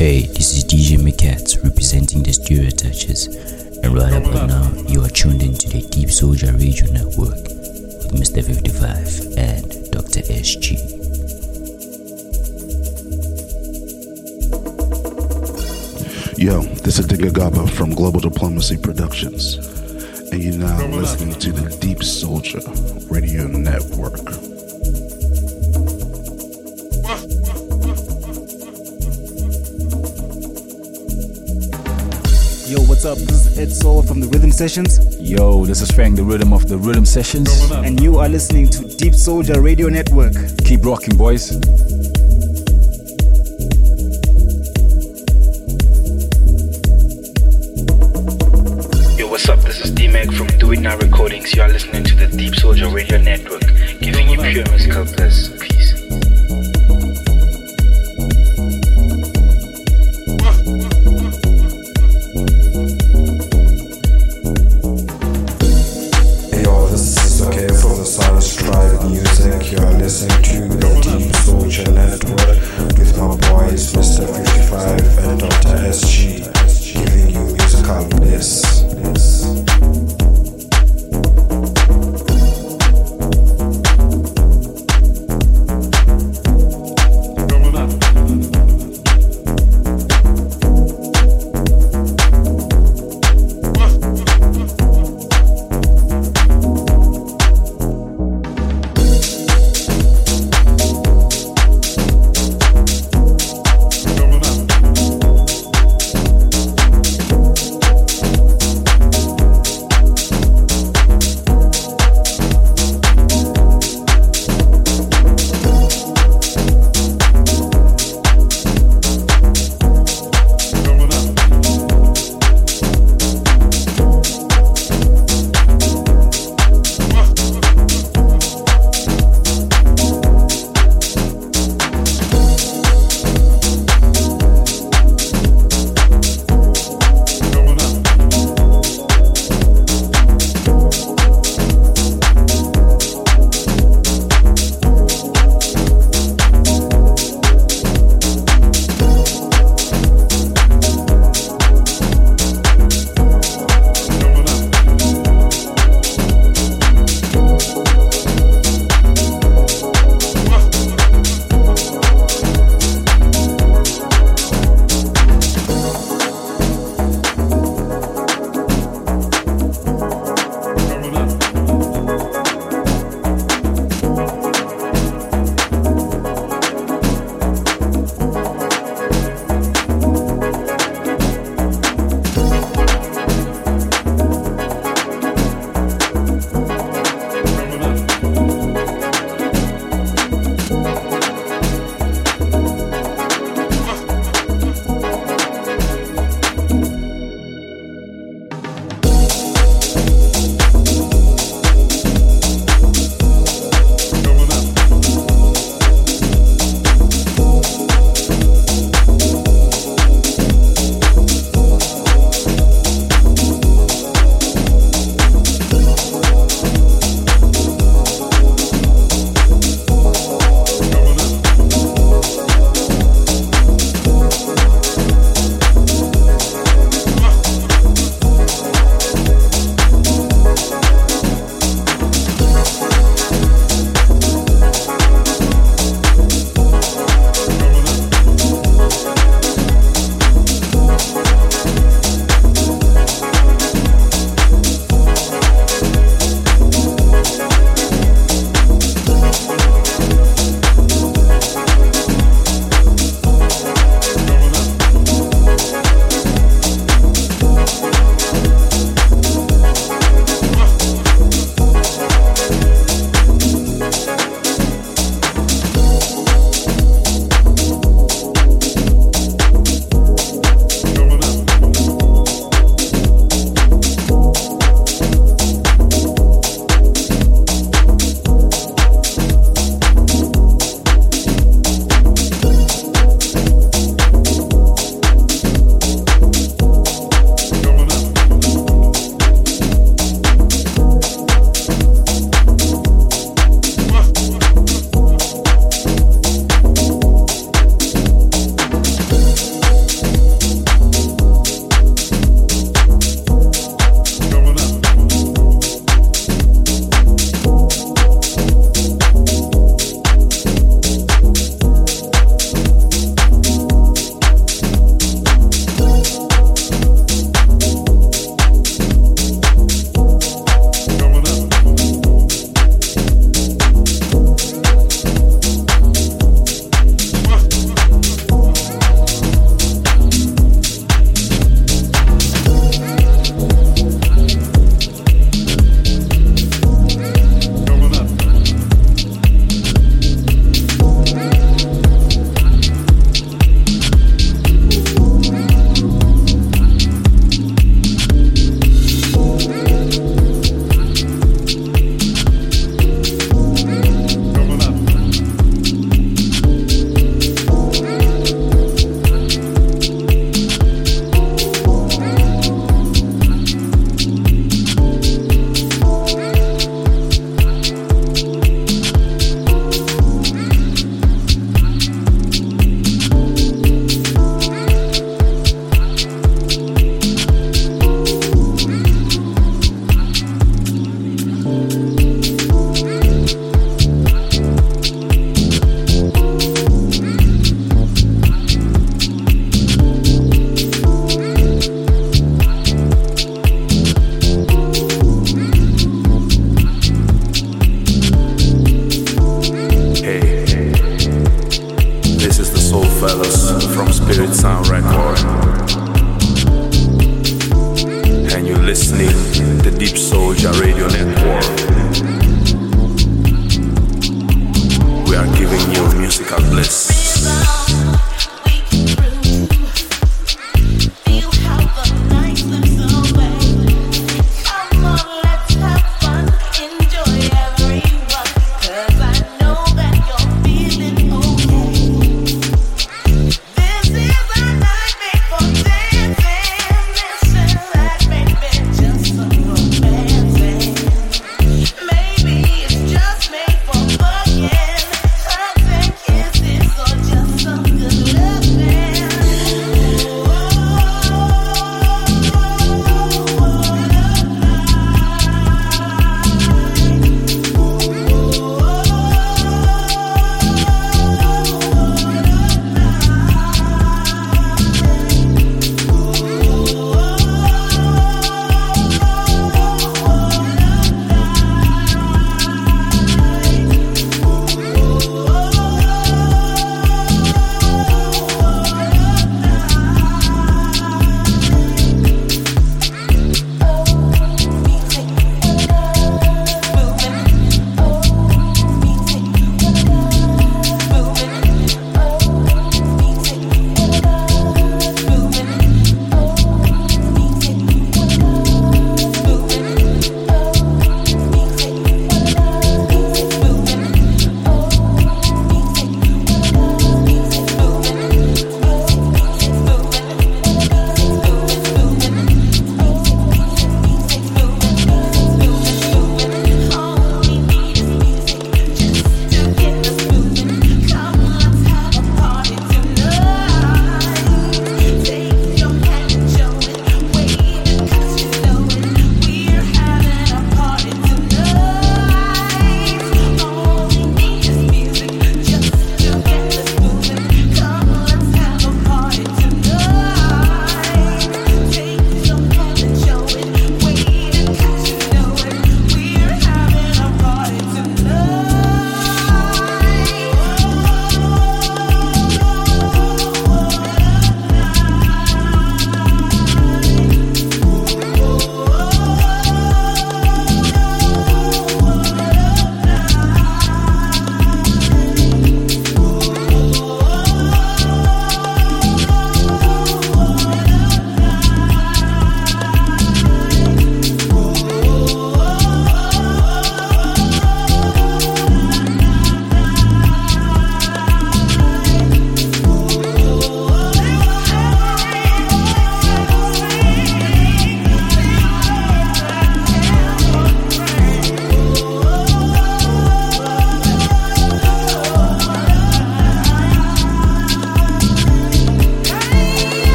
Hey, this is DJ McCats representing the Stereo Touches, and right about now, you are tuned into the DeepSoulja Radio Network with Mr. 55 and Dr. SG. Yo, this is Digga Gaba from Global Diplomacy Productions, and you're now listening to the DeepSoulja Radio Network. Yo, what's up? This is Ed Soul from the Rhythm Sessions, Yo, this is Frank, the rhythm of the Rhythm Sessions. and you are listening to DeepSoulja Radio Network. Keep rocking, boys. Yo, what's up? This is D-Mac from Do It Now Recordings. You are listening to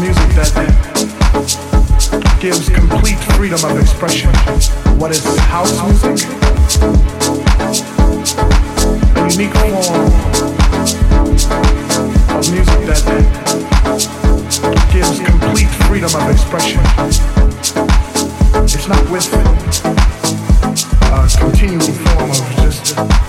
music that gives complete freedom of expression. What is house music? A unique form of music that gives complete freedom of expression. It's not with a continual form of just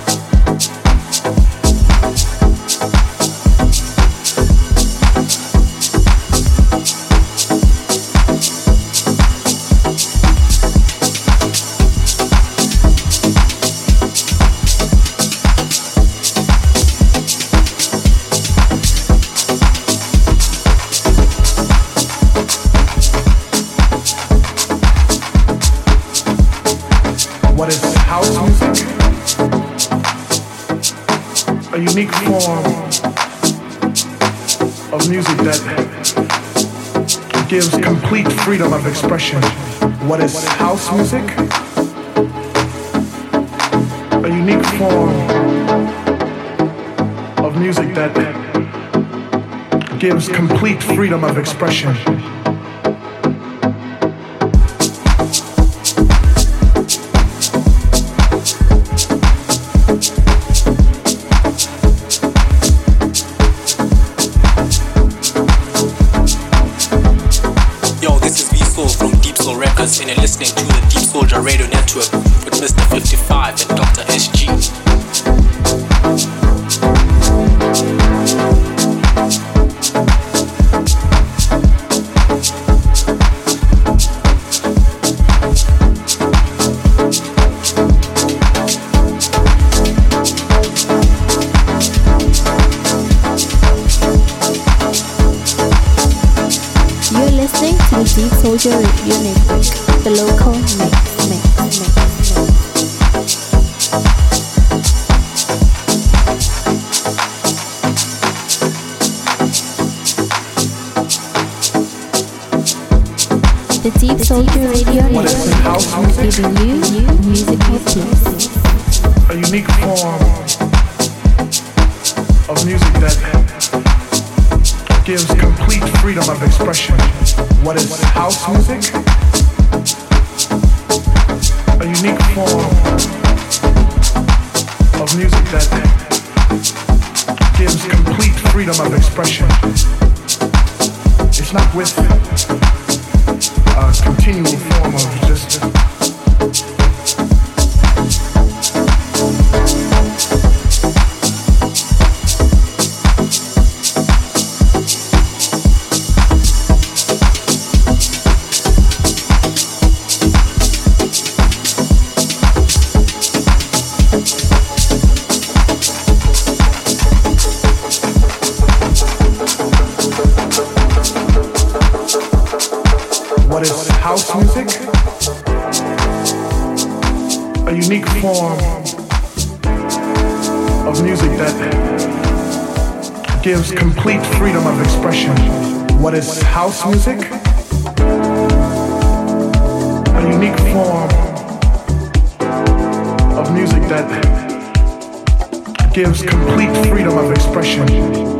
A unique form of music that gives complete freedom of expression. What is house music? A unique form of music that gives complete freedom of expression. The Deep Radio Network, the local mix, mix, mix, mix. The DeepSoulja Radio Network, giving you musical a unique form of music that gives complete freedom of expression. What is house music? A unique form of music that gives complete freedom of expression. It's not with a continual form of just form of music that gives complete freedom of expression. What is house music? A unique form of music that gives complete freedom of expression.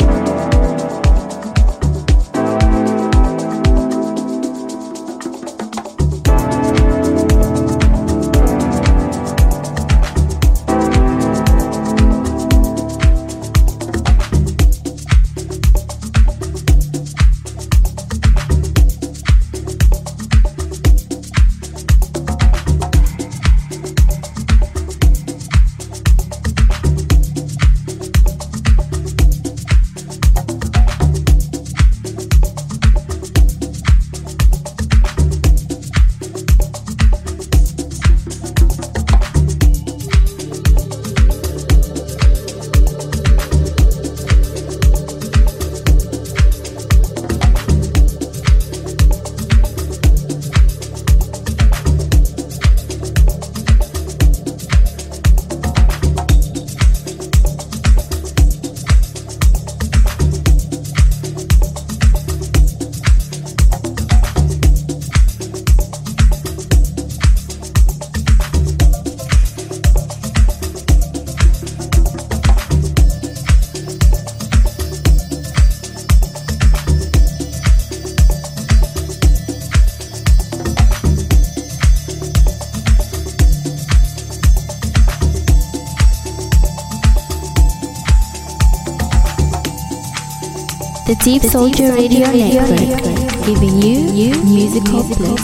DeepSoulja Radio Network, giving you musical bliss.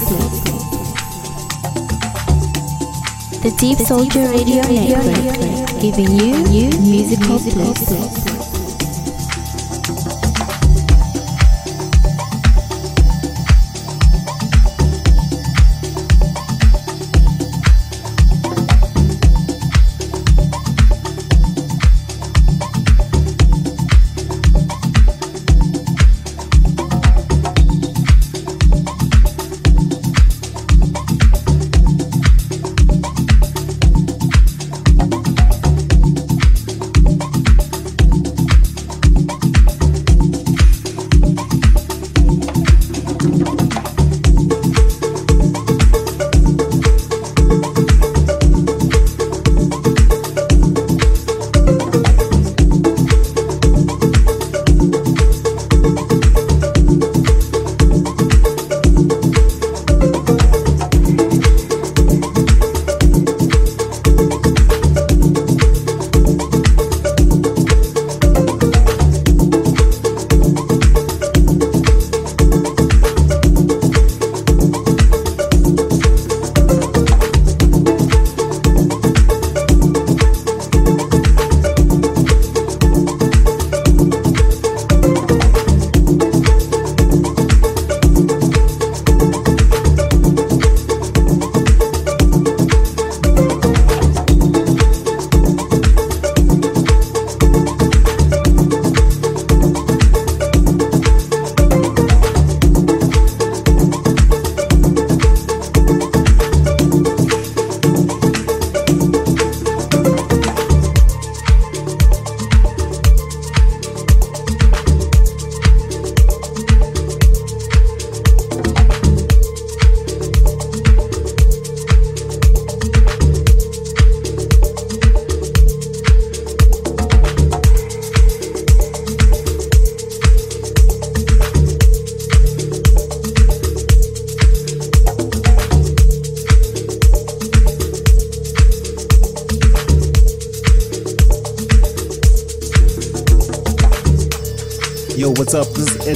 The DeepSoulja Radio Network, giving you new musical bliss.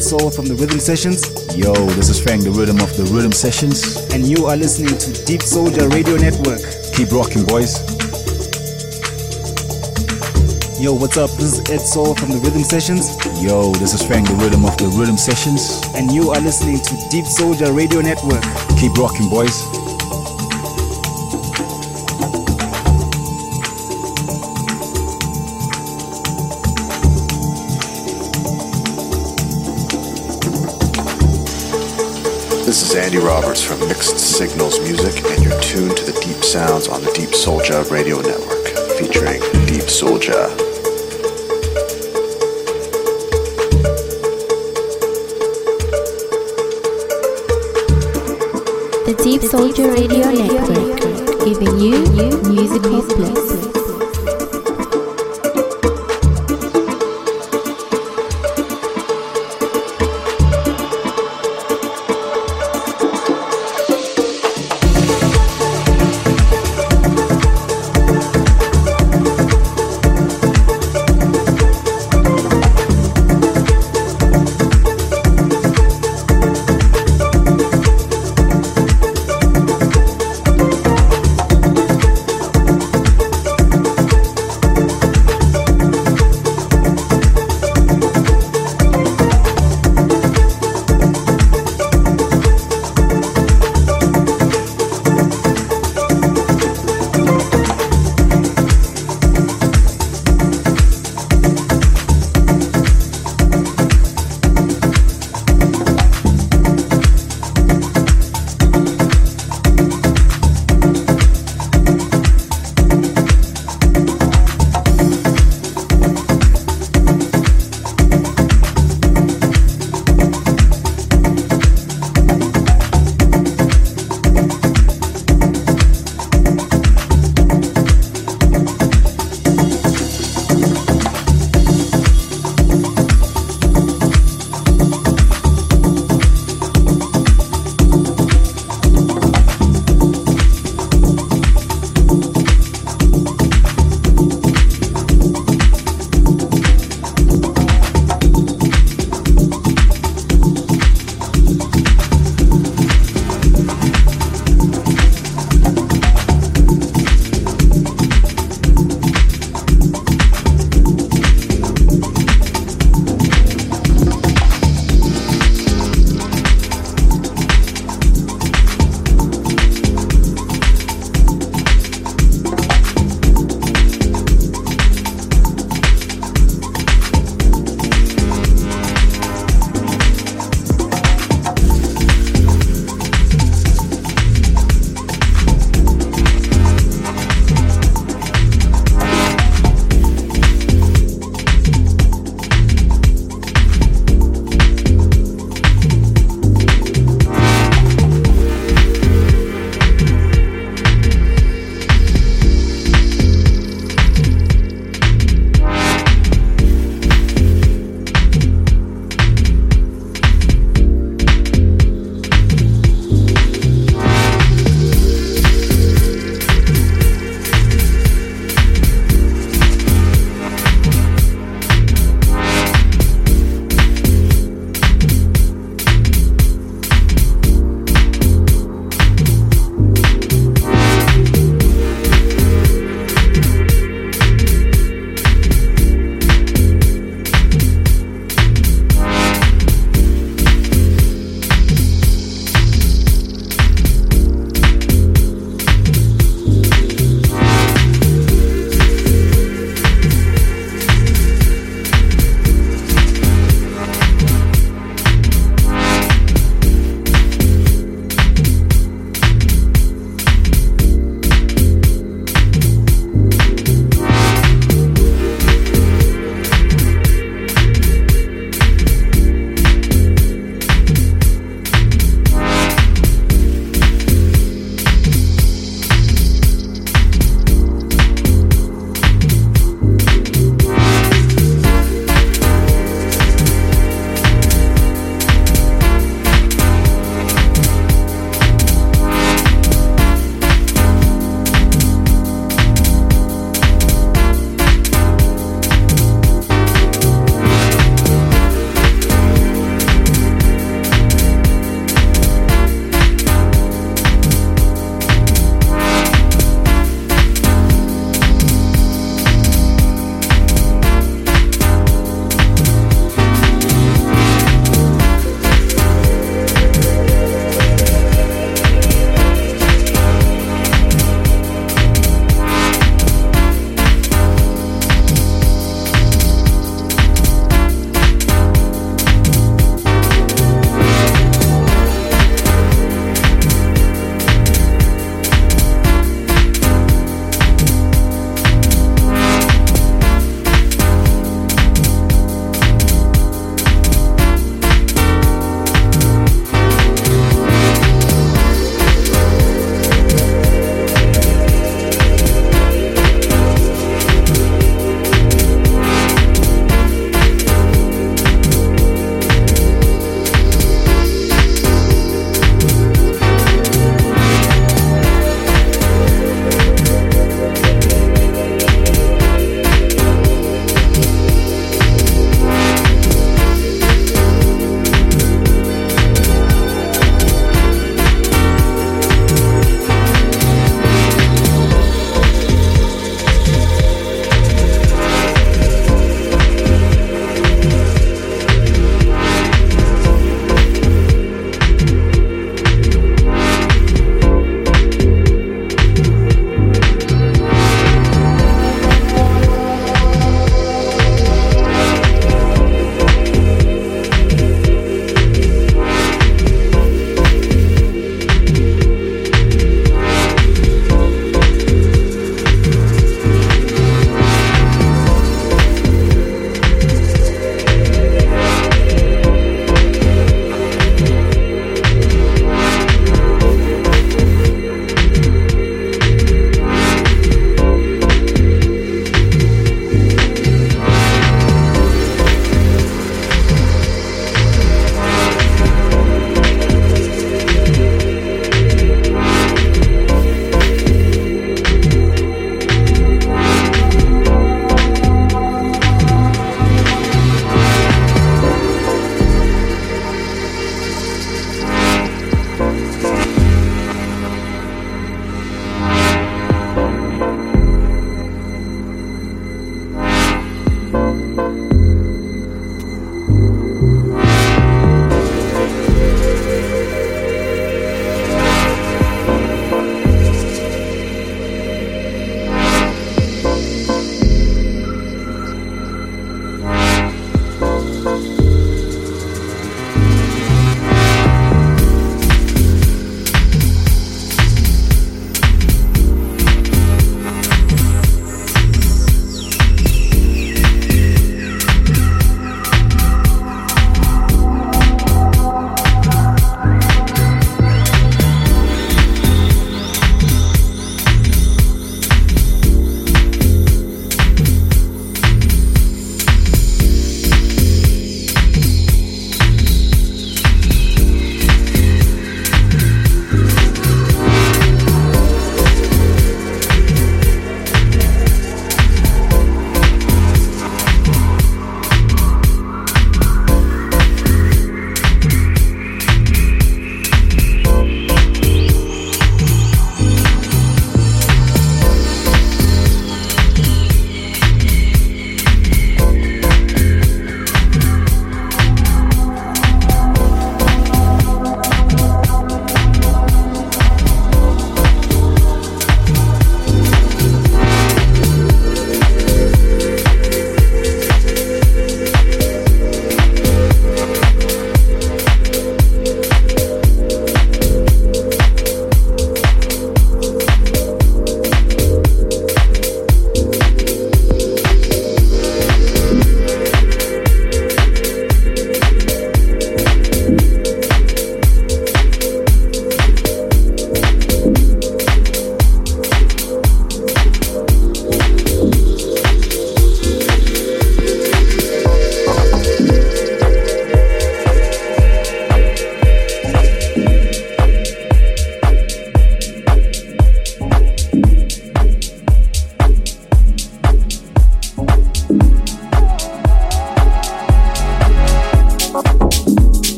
Soul from the Rhythm Sessions. Yo, this is Fang, the rhythm of the Rhythm Sessions. And you are listening to DeepSoulja Radio Network. Keep rocking, boys. Yo, what's up? This is Ed Soul from the Rhythm Sessions. Yo, this is Fang, the rhythm of the Rhythm Sessions. And you are listening to DeepSoulja Radio Network. Keep rocking, boys. Andy Roberts from Mixed Signals Music, and you're tuned to the deep sounds on the DeepSoulja Radio Network, featuring DeepSoulja. The DeepSoulja Radio Network, giving you musical bliss.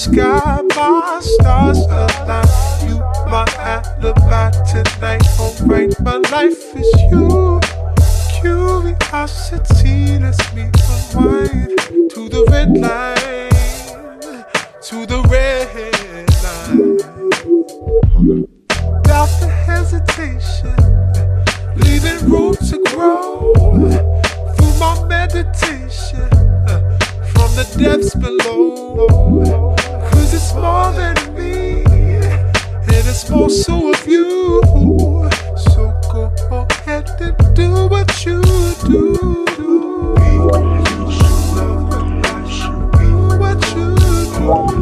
sky, my stars align. You my alibi tonight. Oh, Alright, my life is you. Curiosity lets me unwind to the red line, to the red line. Without the hesitation, leaving room to grow through my meditation from the depths below. Cause it's more than me, and it's more so of you. So go ahead and do what you do. do what you do.